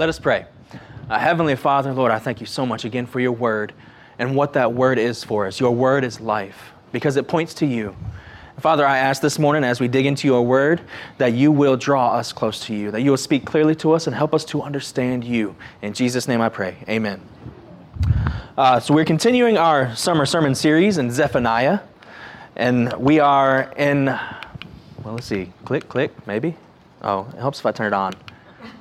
Let us pray. Uh, Heavenly Father, Lord, I thank you so much again for your word and what that word is for us. Your word is life because it points to you. Father, I ask this morning as we dig into your word that you will draw us close to you, that you will speak clearly to us and help us to understand you. In Jesus' name I pray. Amen. Uh, so we're continuing our summer sermon series in Zephaniah, and we are in, well, let's see, click, click, maybe. Oh, it helps if I turn it on.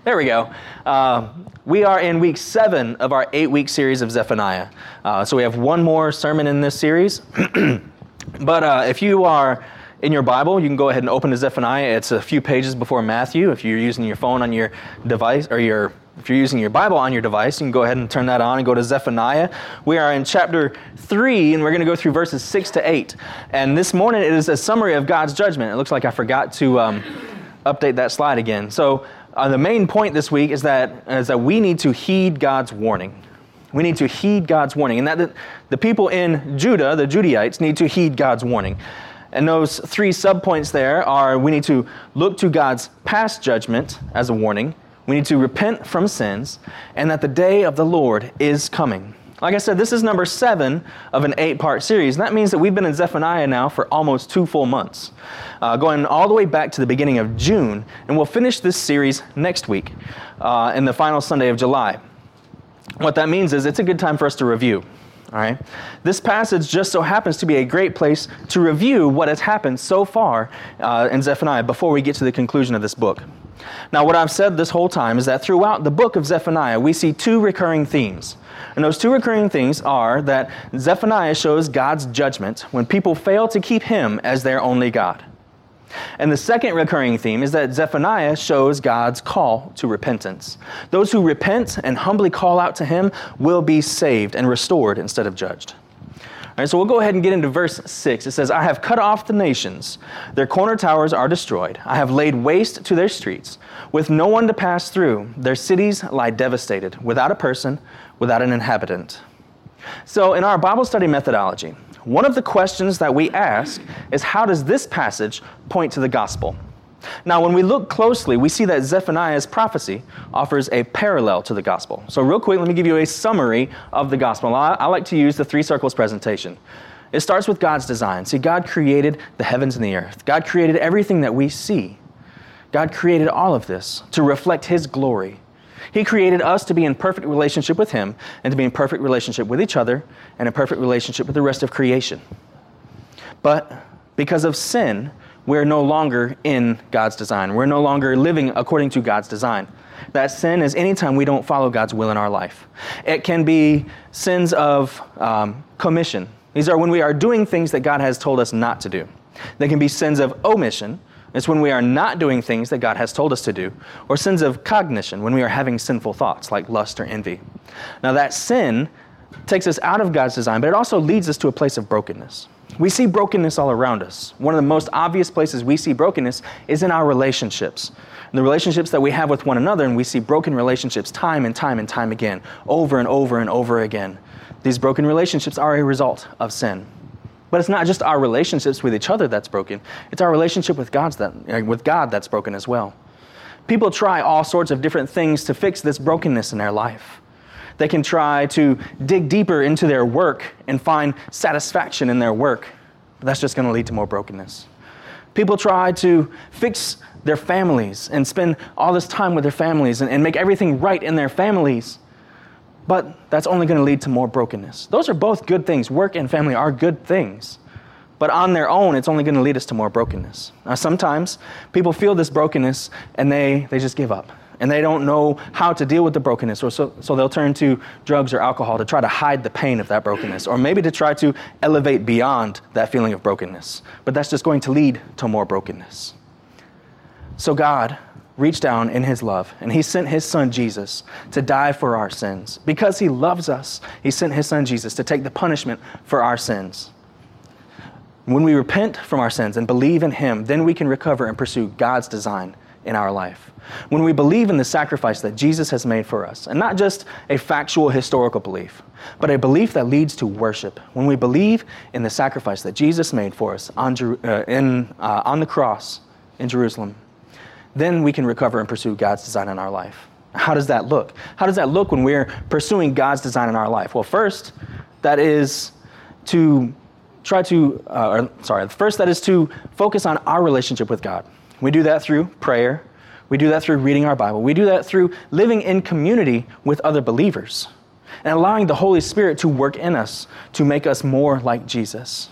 There we go. Uh, we are in week seven of our eight week series of Zephaniah. Uh, so we have one more sermon in this series. but uh, if you are in your Bible, you can go ahead and open to Zephaniah. It's a few pages before Matthew. If you're using your phone on your device or your if you're using your Bible on your device, you can go ahead and turn that on and go to Zephaniah. We are in chapter 3, and we're going to go through verses 6 to 8. And this morning it is a summary of God's judgment. It looks like I forgot to um, update that slide again. So uh, the main point this week is that, is that we need to heed God's warning. We need to heed God's warning. And that the, the people in Judah, the Judaites, need to heed God's warning. And those three subpoints there are we need to look to God's past judgment as a warning, we need to repent from sins, and that the day of the Lord is coming. Like I said, this is number seven of an eight part series. And that means that we've been in Zephaniah now for almost two full months, uh, going all the way back to the beginning of June. And we'll finish this series next week uh, in the final Sunday of July. What that means is it's a good time for us to review. All right? This passage just so happens to be a great place to review what has happened so far uh, in Zephaniah before we get to the conclusion of this book. Now, what I've said this whole time is that throughout the book of Zephaniah, we see two recurring themes. And those two recurring themes are that Zephaniah shows God's judgment when people fail to keep him as their only God. And the second recurring theme is that Zephaniah shows God's call to repentance. Those who repent and humbly call out to him will be saved and restored instead of judged. All right, so we'll go ahead and get into verse 6. It says, I have cut off the nations. Their corner towers are destroyed. I have laid waste to their streets. With no one to pass through, their cities lie devastated, without a person, without an inhabitant. So, in our Bible study methodology, one of the questions that we ask is how does this passage point to the gospel? Now, when we look closely, we see that Zephaniah's prophecy offers a parallel to the gospel. So, real quick, let me give you a summary of the gospel. I, I, like to use the three circles presentation. It starts with God's design. See, God created the heavens and the earth, God created everything that we see. God created all of this to reflect His glory. He created us to be in perfect relationship with Him and to be in perfect relationship with each other and in perfect relationship with the rest of creation. But because of sin, we're no longer in God's design. We're no longer living according to God's design. That sin is anytime we don't follow God's will in our life. It can be sins of um, commission. These are when we are doing things that God has told us not to do. They can be sins of omission. It's when we are not doing things that God has told us to do. Or sins of cognition, when we are having sinful thoughts like lust or envy. Now, that sin takes us out of God's design, but it also leads us to a place of brokenness. We see brokenness all around us. One of the most obvious places we see brokenness is in our relationships. In the relationships that we have with one another, and we see broken relationships time and time and time again, over and over and over again. These broken relationships are a result of sin. But it's not just our relationships with each other that's broken, it's our relationship with, God's that, uh, with God that's broken as well. People try all sorts of different things to fix this brokenness in their life. They can try to dig deeper into their work and find satisfaction in their work. But that's just going to lead to more brokenness. People try to fix their families and spend all this time with their families and, and make everything right in their families. But that's only going to lead to more brokenness. Those are both good things. Work and family are good things. But on their own, it's only going to lead us to more brokenness. Now, sometimes people feel this brokenness and they, they just give up and they don't know how to deal with the brokenness, or so, so they'll turn to drugs or alcohol to try to hide the pain of that brokenness, or maybe to try to elevate beyond that feeling of brokenness. But that's just going to lead to more brokenness. So God reached down in his love and he sent his son Jesus to die for our sins. Because he loves us, he sent his son Jesus to take the punishment for our sins. When we repent from our sins and believe in him, then we can recover and pursue God's design in our life. When we believe in the sacrifice that Jesus has made for us, and not just a factual historical belief, but a belief that leads to worship. When we believe in the sacrifice that Jesus made for us on, uh, in, uh, on the cross in Jerusalem, then we can recover and pursue God's design in our life. How does that look? How does that look when we're pursuing God's design in our life? Well, first, that is to try to, uh, or, sorry, first, that is to focus on our relationship with God. We do that through prayer. We do that through reading our Bible. We do that through living in community with other believers and allowing the Holy Spirit to work in us to make us more like Jesus.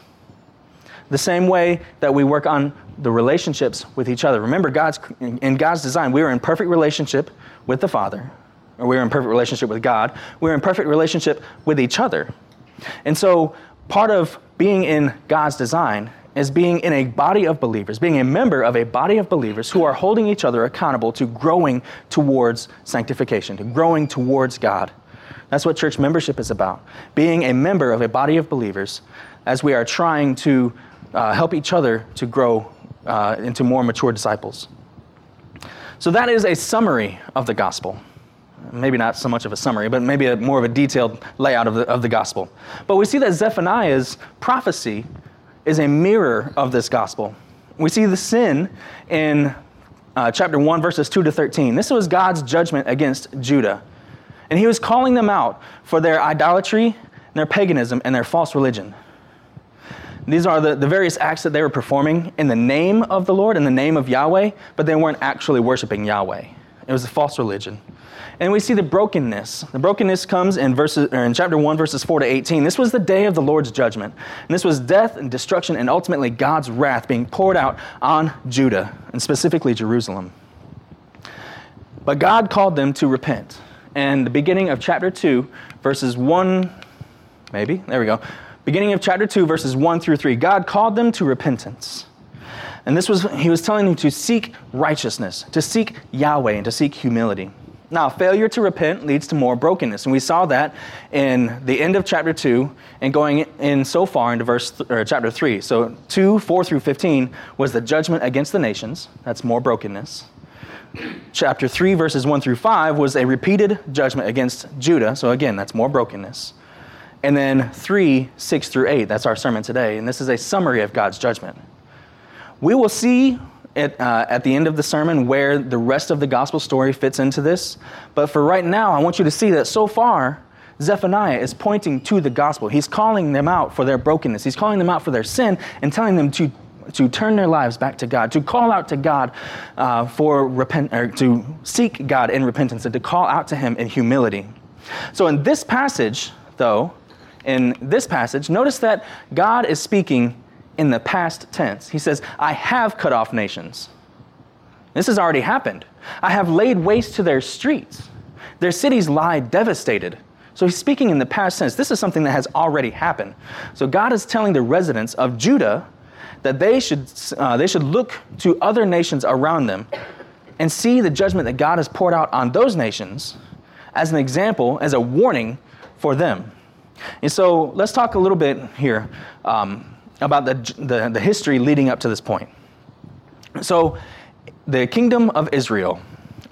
The same way that we work on the relationships with each other. Remember, God's, in God's design, we are in perfect relationship with the Father, or we are in perfect relationship with God. We're in perfect relationship with each other. And so, part of being in God's design is being in a body of believers, being a member of a body of believers who are holding each other accountable to growing towards sanctification, to growing towards God. That's what church membership is about. Being a member of a body of believers as we are trying to uh, help each other to grow uh, into more mature disciples. So, that is a summary of the gospel. Maybe not so much of a summary, but maybe a, more of a detailed layout of the, of the gospel. But we see that Zephaniah's prophecy is a mirror of this gospel. We see the sin in uh, chapter 1, verses 2 to 13. This was God's judgment against Judah. And he was calling them out for their idolatry, and their paganism, and their false religion. These are the, the various acts that they were performing in the name of the Lord, in the name of Yahweh, but they weren't actually worshiping Yahweh. It was a false religion. And we see the brokenness. The brokenness comes in, verses, in chapter 1, verses 4 to 18. This was the day of the Lord's judgment. And this was death and destruction and ultimately God's wrath being poured out on Judah, and specifically Jerusalem. But God called them to repent. And the beginning of chapter 2, verses 1, maybe, there we go beginning of chapter 2, verses 1 through 3, God called them to repentance. And this was, he was telling them to seek righteousness, to seek Yahweh, and to seek humility. Now, failure to repent leads to more brokenness. And we saw that in the end of chapter 2 and going in so far into verse th- or chapter 3. So, 2, 4 through 15 was the judgment against the nations. That's more brokenness. Chapter 3, verses 1 through 5 was a repeated judgment against Judah. So, again, that's more brokenness. And then 3, 6 through 8, that's our sermon today. And this is a summary of God's judgment. We will see at, uh, at the end of the sermon where the rest of the gospel story fits into this. But for right now, I want you to see that so far, Zephaniah is pointing to the gospel. He's calling them out for their brokenness, he's calling them out for their sin, and telling them to, to turn their lives back to God, to call out to God uh, for repent, or to seek God in repentance, and to call out to Him in humility. So in this passage, though, in this passage, notice that God is speaking in the past tense. He says, I have cut off nations. This has already happened. I have laid waste to their streets. Their cities lie devastated. So he's speaking in the past tense. This is something that has already happened. So God is telling the residents of Judah that they should, uh, they should look to other nations around them and see the judgment that God has poured out on those nations as an example, as a warning for them. And so let's talk a little bit here um, about the, the, the history leading up to this point. So, the kingdom of Israel,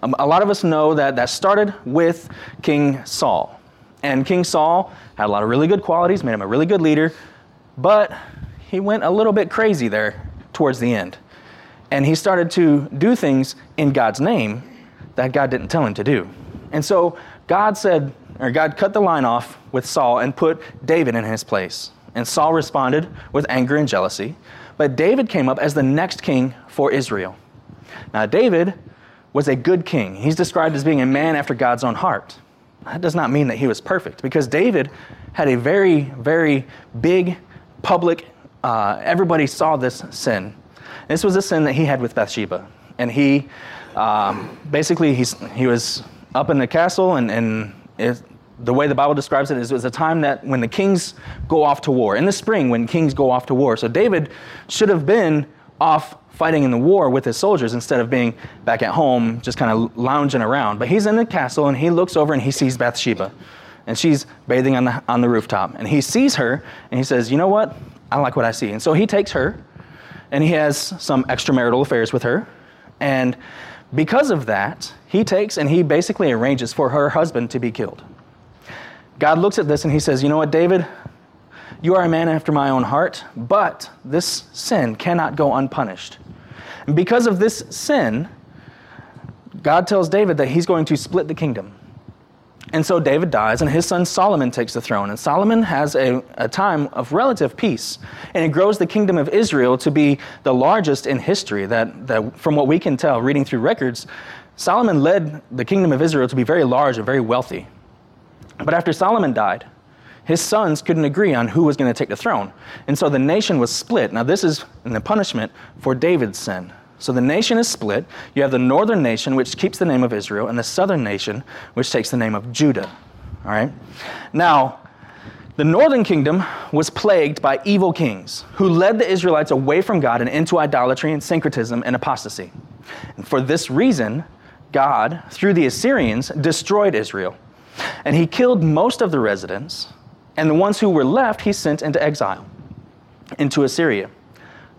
um, a lot of us know that that started with King Saul. And King Saul had a lot of really good qualities, made him a really good leader, but he went a little bit crazy there towards the end. And he started to do things in God's name that God didn't tell him to do. And so God said, or God cut the line off with Saul and put David in his place. And Saul responded with anger and jealousy. But David came up as the next king for Israel. Now, David was a good king. He's described as being a man after God's own heart. That does not mean that he was perfect because David had a very, very big public, uh, everybody saw this sin. This was a sin that he had with Bathsheba. And he um, basically, he's, he was up in the castle, and, and it, the way the Bible describes it is it was a time that when the kings go off to war, in the spring when kings go off to war. So David should have been off fighting in the war with his soldiers instead of being back at home just kind of lounging around. But he's in the castle and he looks over and he sees Bathsheba. And she's bathing on the, on the rooftop. And he sees her and he says, You know what? I like what I see. And so he takes her and he has some extramarital affairs with her. And because of that, he takes and he basically arranges for her husband to be killed. God looks at this and he says, You know what, David? You are a man after my own heart, but this sin cannot go unpunished. And because of this sin, God tells David that he's going to split the kingdom. And so David dies, and his son Solomon takes the throne. And Solomon has a, a, time of relative peace, and it grows the kingdom of Israel to be the largest in history. That, that, from what we can tell, reading through records, Solomon led the kingdom of Israel to be very large and very wealthy. But after Solomon died, his sons couldn't agree on who was going to take the throne. And so the nation was split. Now, this is the punishment for David's sin. So the nation is split. You have the northern nation, which keeps the name of Israel, and the southern nation, which takes the name of Judah. All right? Now, the northern kingdom was plagued by evil kings who led the Israelites away from God and into idolatry and syncretism and apostasy. And for this reason, God, through the Assyrians, destroyed Israel. And he killed most of the residents, and the ones who were left, he sent into exile into Assyria.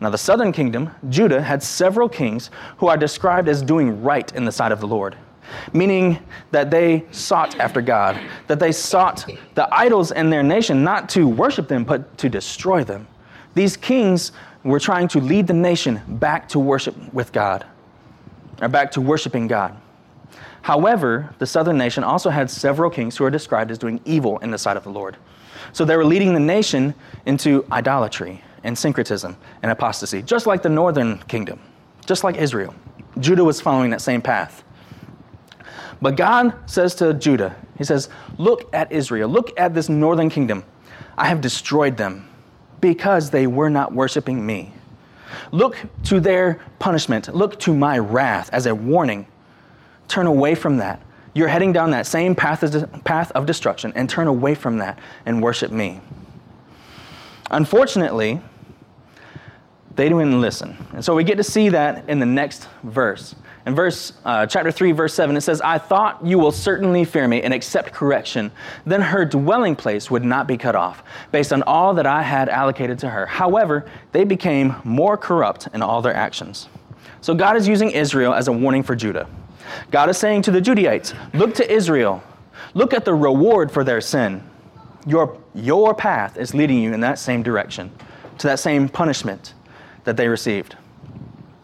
Now, the southern kingdom, Judah, had several kings who are described as doing right in the sight of the Lord, meaning that they sought after God, that they sought the idols in their nation not to worship them, but to destroy them. These kings were trying to lead the nation back to worship with God, or back to worshiping God. However, the southern nation also had several kings who are described as doing evil in the sight of the Lord. So they were leading the nation into idolatry and syncretism and apostasy, just like the northern kingdom, just like Israel. Judah was following that same path. But God says to Judah, He says, Look at Israel, look at this northern kingdom. I have destroyed them because they were not worshiping me. Look to their punishment, look to my wrath as a warning. Turn away from that. You're heading down that same path of destruction and turn away from that and worship me. Unfortunately, they didn't listen. And so we get to see that in the next verse. In verse uh, chapter 3 verse 7 it says, "I thought you will certainly fear me and accept correction. Then her dwelling place would not be cut off, based on all that I had allocated to her. However, they became more corrupt in all their actions." So God is using Israel as a warning for Judah. God is saying to the Judaites, "Look to Israel. Look at the reward for their sin. Your your path is leading you in that same direction, to that same punishment." That they received.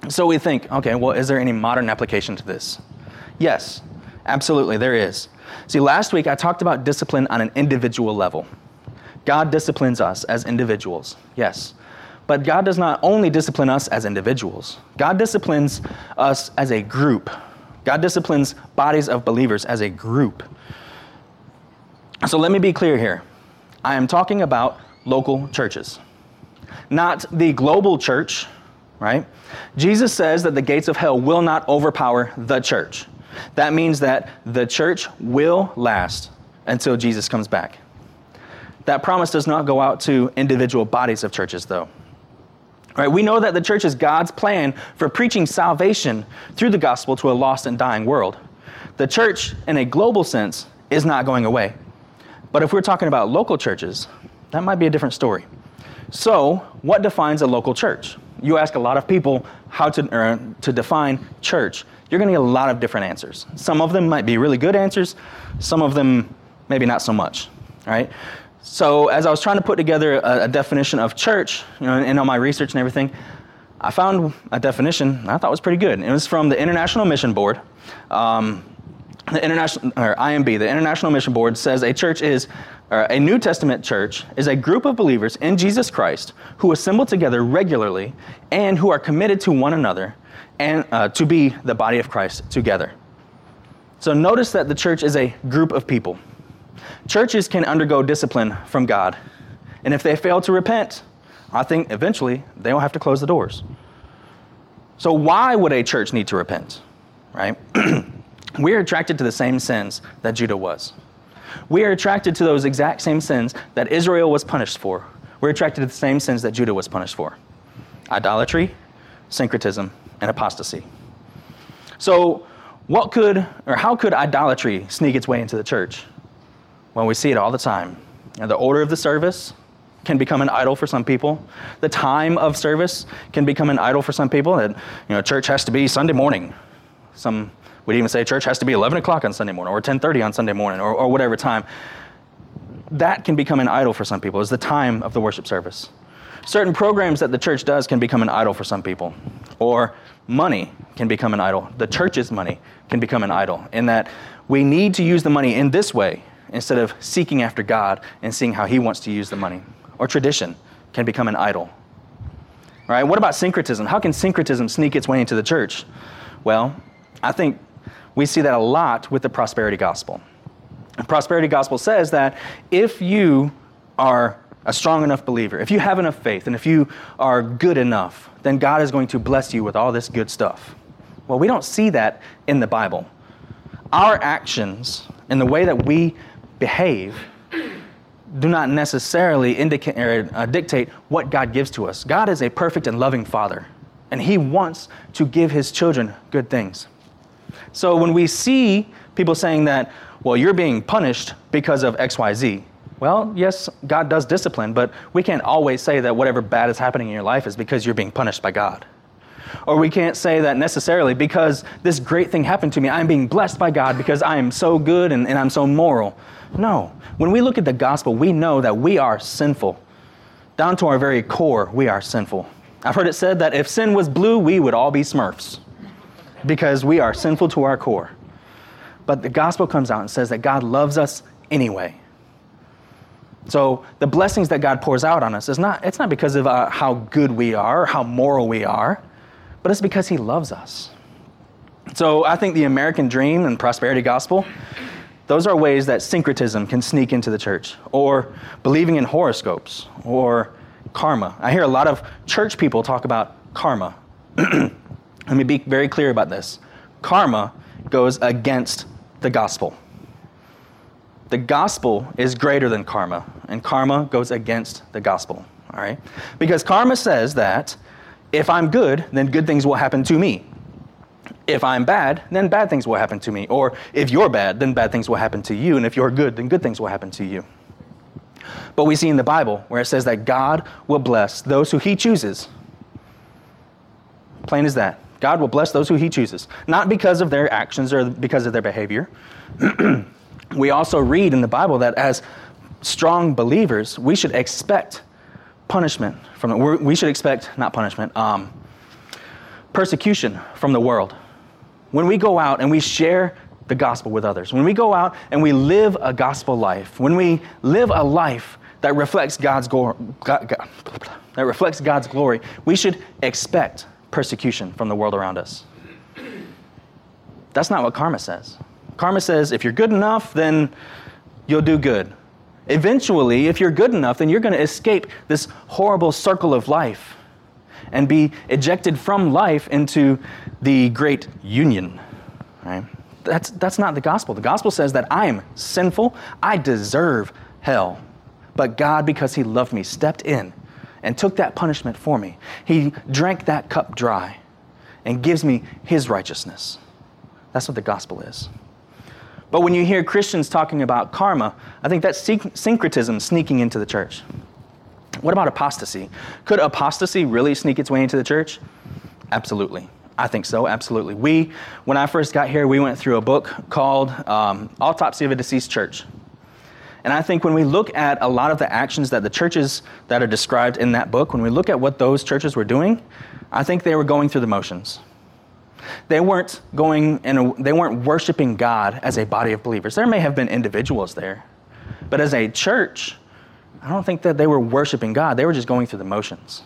So we think, okay, well, is there any modern application to this? Yes, absolutely, there is. See, last week I talked about discipline on an individual level. God disciplines us as individuals, yes. But God does not only discipline us as individuals, God disciplines us as a group. God disciplines bodies of believers as a group. So let me be clear here. I am talking about local churches not the global church, right? Jesus says that the gates of hell will not overpower the church. That means that the church will last until Jesus comes back. That promise does not go out to individual bodies of churches, though. Right, we know that the church is God's plan for preaching salvation through the gospel to a lost and dying world. The church, in a global sense, is not going away. But if we're talking about local churches, that might be a different story. So, what defines a local church? You ask a lot of people how to, to define church. You're going to get a lot of different answers. Some of them might be really good answers, some of them maybe not so much. Right? So, as I was trying to put together a, a definition of church, you know, and all my research and everything, I found a definition I thought was pretty good. It was from the International Mission Board. Um, the international or IMB, the International Mission Board says a church is a New Testament church is a group of believers in Jesus Christ who assemble together regularly and who are committed to one another and uh, to be the body of Christ together. So notice that the church is a group of people. Churches can undergo discipline from God, and if they fail to repent, I think eventually they will have to close the doors. So why would a church need to repent? Right? we are attracted to the same sins that Judah was. We are attracted to those exact same sins that Israel was punished for. We're attracted to the same sins that Judah was punished for idolatry, syncretism, and apostasy. So, what could, or how could idolatry sneak its way into the church? Well, we see it all the time. The order of the service can become an idol for some people. The time of service can become an idol for some people. That you know, church has to be Sunday morning. Some We'd even say church has to be 11 o'clock on Sunday morning or 10.30 on Sunday morning or, or whatever time. That can become an idol for some people, is the time of the worship service. certain programs that the church does can become an idol for some people, or money can become an idol. The church's money can become an idol, in that we need to use the money in this way instead of seeking after God and seeing how He wants to use the money. Or tradition can become an idol. All right, what about syncretism? How can syncretism sneak its way into the church? Well, I think we see that a lot with the prosperity gospel. The prosperity gospel says that if you are a strong enough believer, if you have enough faith, and if you are good enough, then God is going to bless you with all this good stuff. Well, we don't see that in the Bible. Our actions and the way that we behave do not necessarily indicate or uh, dictate what God gives to us. God is a perfect and loving Father, and He wants to give His children good things. So when we see people saying that, well, you're being punished because of XYZ, well, yes, God does discipline, but we can't always say that whatever bad is happening in your life is because you're being punished by God. Or we can't say that necessarily because this great thing happened to me, I'm being blessed by God because I am so good and, and I'm so moral. No. When we look at the gospel, we know that we are sinful. Down to our very core, we are sinful. I've heard it said that if sin was blue, we would all be smurfs because we are sinful to our core. But the gospel comes out and says that God loves us anyway. So the blessings that God pours out on us is not it's not because of uh, how good we are or how moral we are, but it's because he loves us. So I think the American dream and prosperity gospel those are ways that syncretism can sneak into the church, or believing in horoscopes, or karma. I hear a lot of church people talk about karma. Let me be very clear about this. Karma goes against the gospel. The gospel is greater than karma, and karma goes against the gospel. All right? Because karma says that if I'm good, then good things will happen to me if I'm bad, then bad things will happen to me. Or if you're bad, then bad things will happen to you. And if you're good, then good things will happen to you. But we see in the Bible where it says that God will bless those who He chooses. Plain as that. God will bless those who He chooses, not because of their actions or because of their behavior. we also read in the Bible that as strong believers, we should expect punishment from the, we should expect not punishment, um, persecution from the world when we go out and we share the gospel with others, when we go out and we live a gospel life, when we live a life that reflects God's glory, that reflects God's glory, we should expect persecution from the world around us. That's not what karma says. Karma says if you're good enough, then you'll do good. Eventually, if you're good enough, then you're going to escape this horrible circle of life and be ejected from life into the great union. Right? That's, that's not the gospel. The gospel says that I am sinful, I deserve hell. But God, because He loved me, stepped in and took that punishment for me. He drank that cup dry and gives me His righteousness. That's what the gospel is. But when you hear Christians talking about karma, I think that's syncretism sneaking into the church. What about apostasy? Could apostasy really sneak its way into the church? Absolutely. I think so, absolutely. We, when I first got here, we went through a book called um, Autopsy of a Deceased Church. And I think when we look at a lot of the actions that the churches that are described in that book, when we look at what those churches were doing, I think they were going through the motions. They weren't going and they weren't worshiping God as a body of believers. There may have been individuals there, but as a church, I don't think that they were worshiping God. They were just going through the motions.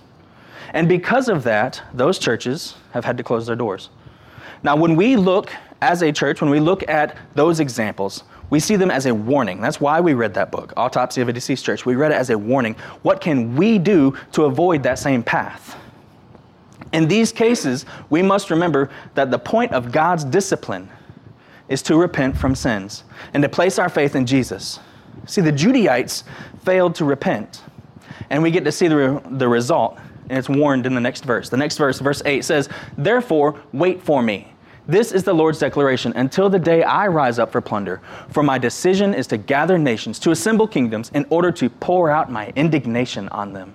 And because of that, those churches have had to close their doors. Now, when we look as a church, when we look at those examples, we see them as a warning. That's why we read that book, Autopsy of a Deceased Church. We read it as a warning. What can we do to avoid that same path? In these cases, we must remember that the point of God's discipline is to repent from sins and to place our faith in Jesus. See, the Judaites failed to repent, and we get to see the, the result, and it's warned in the next verse. The next verse, verse 8, says, Therefore, wait for me. This is the Lord's declaration until the day I rise up for plunder. For my decision is to gather nations, to assemble kingdoms, in order to pour out my indignation on them.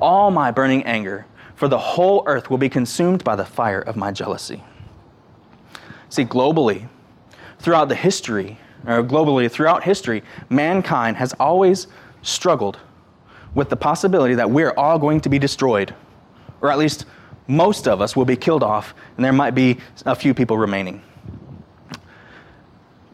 All my burning anger, for the whole earth will be consumed by the fire of my jealousy. See, globally, throughout the history or globally throughout history, mankind has always struggled with the possibility that we're all going to be destroyed, or at least most of us will be killed off, and there might be a few people remaining.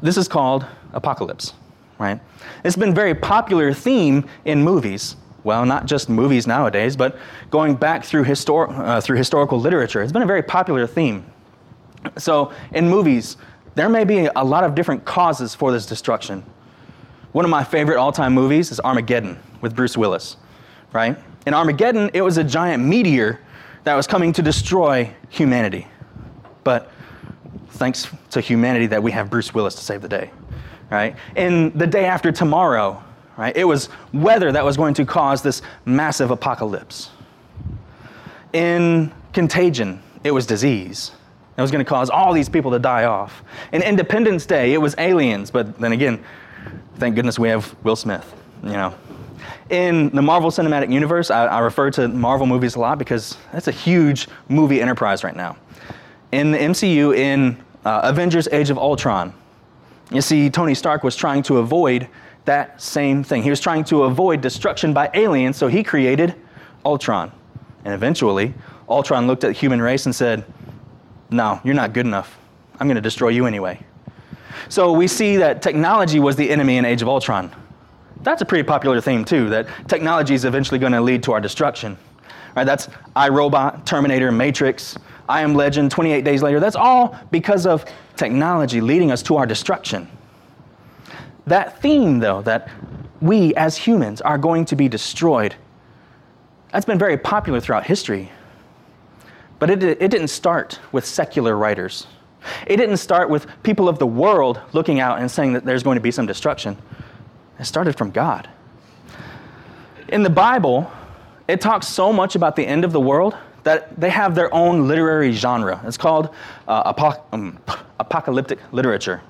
This is called apocalypse, right? It's been a very popular theme in movies. Well, not just movies nowadays, but going back through, histor- uh, through historical literature. It's been a very popular theme. So, in movies, there may be a lot of different causes for this destruction. One of my favorite all time movies is Armageddon with Bruce Willis, right? In Armageddon, it was a giant meteor that was coming to destroy humanity. But thanks to humanity that we have Bruce Willis to save the day, right? In the day after tomorrow, right, it was weather that was going to cause this massive apocalypse. In Contagion, it was disease. It was going to cause all these people to die off. In Independence Day, it was aliens, but then again, thank goodness we have Will Smith, you know. In the Marvel Cinematic Universe, I, I refer to Marvel movies a lot because that's a huge movie enterprise right now. In the MCU, in uh, Avengers Age of Ultron, you see, Tony Stark was trying to avoid that same thing. He was trying to avoid destruction by aliens, so he created Ultron. And eventually, Ultron looked at the human race and said, No, you're not good enough. I'm going to destroy you anyway. So we see that technology was the enemy in Age of Ultron. That's a pretty popular theme, too, that technology is eventually going to lead to our destruction. Right, that's iRobot, Terminator, Matrix, I Am Legend, 28 Days Later. That's all because of technology leading us to our destruction. That theme, though, that we as humans are going to be destroyed, that's been very popular throughout history. But it, it didn't start with secular writers. It didn't start with people of the world looking out and saying that there's going to be some destruction. It started from God. In the Bible, it talks so much about the end of the world that they have their own literary genre. It's called uh, apoc- um, apocalyptic literature.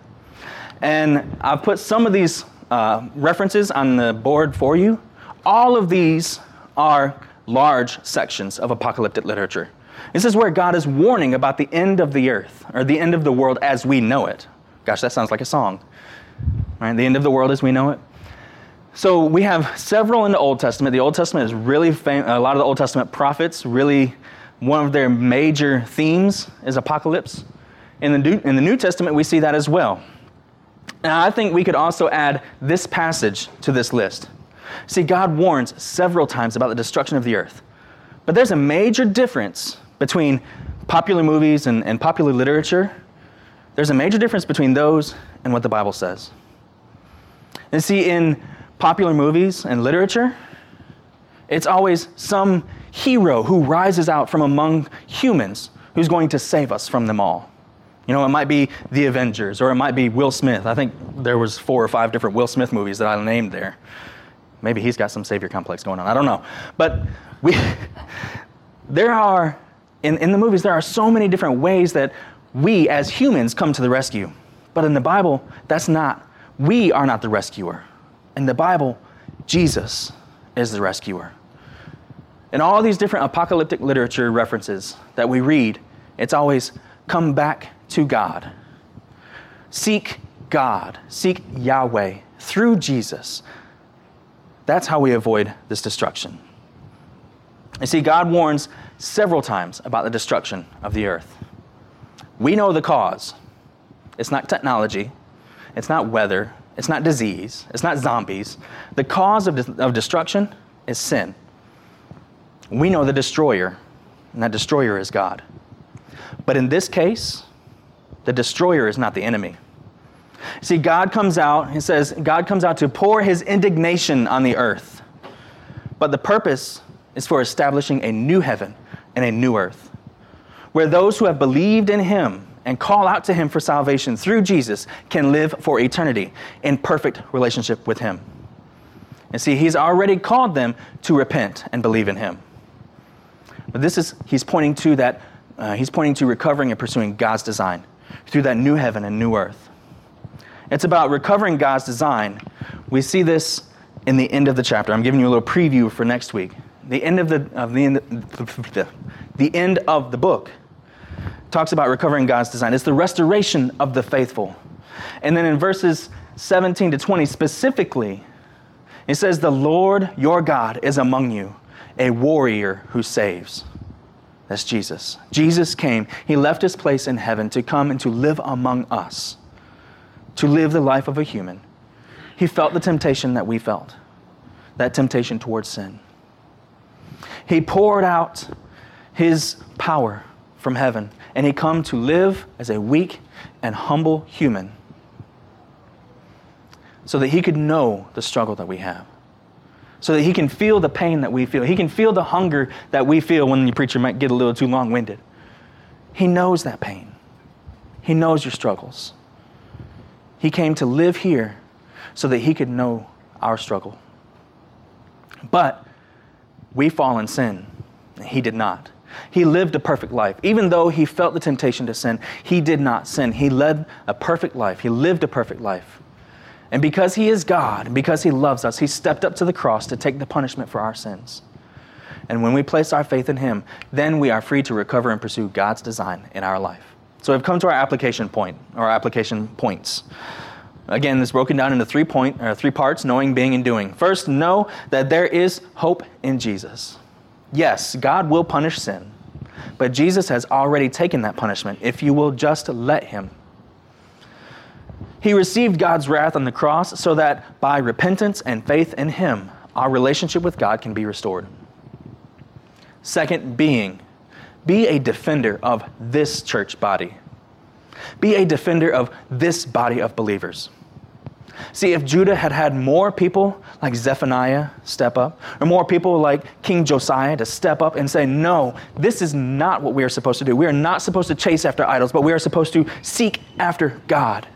And I've put some of these uh, references on the board for you. All of these are large sections of apocalyptic literature. This is where God is warning about the end of the earth, or the end of the world as we know it. Gosh, that sounds like a song. Right? The end of the world as we know it. So we have several in the Old Testament. The Old Testament is really fam- a lot of the Old Testament prophets really one of their major themes is apocalypse. In the New, in the New Testament, we see that as well. Now, I think we could also add this passage to this list. See, God warns several times about the destruction of the earth. But there's a major difference between popular movies and, and popular literature. There's a major difference between those and what the Bible says. And see, in popular movies and literature, it's always some hero who rises out from among humans who's going to save us from them all. You know, it might be the Avengers or it might be Will Smith. I think there was four or five different Will Smith movies that I named there. Maybe he's got some savior complex going on. I don't know. But we there are in, in the movies there are so many different ways that we as humans come to the rescue. But in the Bible, that's not we are not the rescuer. In the Bible, Jesus is the rescuer. In all these different apocalyptic literature references that we read, it's always come back to God. Seek God, seek Yahweh through Jesus. That's how we avoid this destruction. You see, God warns several times about the destruction of the earth. We know the cause. It's not technology, it's not weather, it's not disease, it's not zombies. The cause of, of destruction is sin. We know the destroyer, and that destroyer is God. But in this case, the destroyer is not the enemy. See, God comes out, he says, God comes out to pour his indignation on the earth. But the purpose is for establishing a new heaven and a new earth, where those who have believed in him and call out to him for salvation through Jesus can live for eternity in perfect relationship with him. And see, he's already called them to repent and believe in him. But this is, he's pointing to that, uh, he's pointing to recovering and pursuing God's design through that new heaven and new earth. It's about recovering God's design. We see this in the end of the chapter. I'm giving you a little preview for next week. The end of the, of the, end, the end of the book talks about recovering God's design. It's the restoration of the faithful. And then in verses 17 to 20 specifically, it says, The Lord your God is among you, a warrior who saves. That's Jesus. Jesus came. He left his place in heaven to come and to live among us, to live the life of a human. He felt the temptation that we felt, that temptation towards sin. He poured out his power from heaven, and he come to live as a weak and humble human so that he could know the struggle that we have. So that he can feel the pain that we feel. He can feel the hunger that we feel when the preacher might get a little too long winded. He knows that pain. He knows your struggles. He came to live here so that he could know our struggle. But we fall in sin. and He did not. He lived a perfect life. Even though he felt the temptation to sin, he did not sin. He led a perfect life. He lived a perfect life. And because he is God, and because he loves us, he stepped up to the cross to take the punishment for our sins. And when we place our faith in him, then we are free to recover and pursue God's design in our life. So we've come to our application point, or application points. Again, this broken down into three point or three parts: knowing, being, and doing. First, know that there is hope in Jesus. Yes, God will punish sin, but Jesus has already taken that punishment if you will just let him. He received God's wrath on the cross so that by repentance and faith in him, our relationship with God can be restored. Second, being. Be a defender of this church body. Be a defender of this body of believers. See, if Judah had had more people like Zephaniah step up, or more people like King Josiah to step up and say, No, this is not what we are supposed to do. We are not supposed to chase after idols, but we are supposed to seek after God.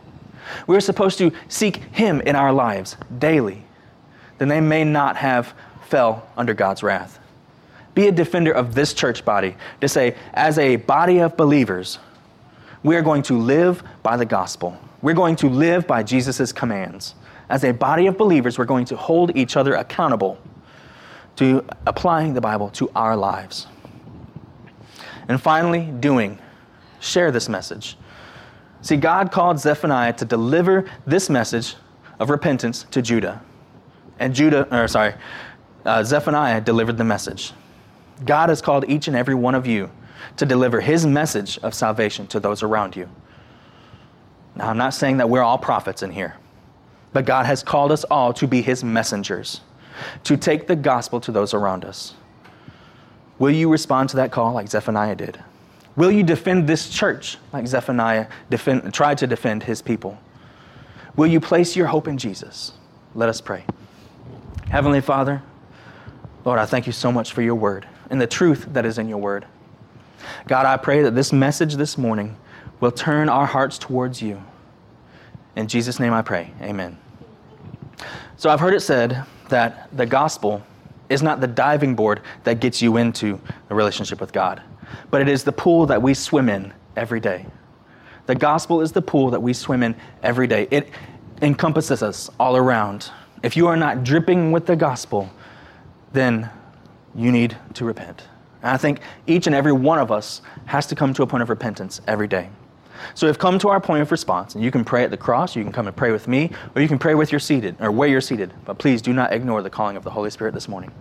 We are supposed to seek Him in our lives daily. Then they may not have fell under God's wrath. Be a defender of this church body to say, as a body of believers, we are going to live by the gospel. We're going to live by Jesus' commands. As a body of believers, we're going to hold each other accountable to applying the Bible to our lives. And finally, doing. Share this message. See, God called Zephaniah to deliver this message of repentance to Judah. And Judah, or sorry, uh, Zephaniah delivered the message. God has called each and every one of you to deliver his message of salvation to those around you. Now, I'm not saying that we're all prophets in here, but God has called us all to be his messengers, to take the gospel to those around us. Will you respond to that call like Zephaniah did? Will you defend this church like Zephaniah defend, tried to defend his people? Will you place your hope in Jesus? Let us pray. Heavenly Father, Lord, I thank you so much for your word and the truth that is in your word. God, I pray that this message this morning will turn our hearts towards you. In Jesus' name I pray. Amen. So I've heard it said that the gospel is not the diving board that gets you into a relationship with God, but it is the pool that we swim in every day. The gospel is the pool that we swim in every day. It encompasses us all around. If you are not dripping with the gospel, then you need to repent. And I think each and every one of us has to come to a point of repentance every day. So we've come to our point of response, and you can pray at the cross, you can come and pray with me, or you can pray with your seated or where you're seated. But please do not ignore the calling of the Holy Spirit this morning.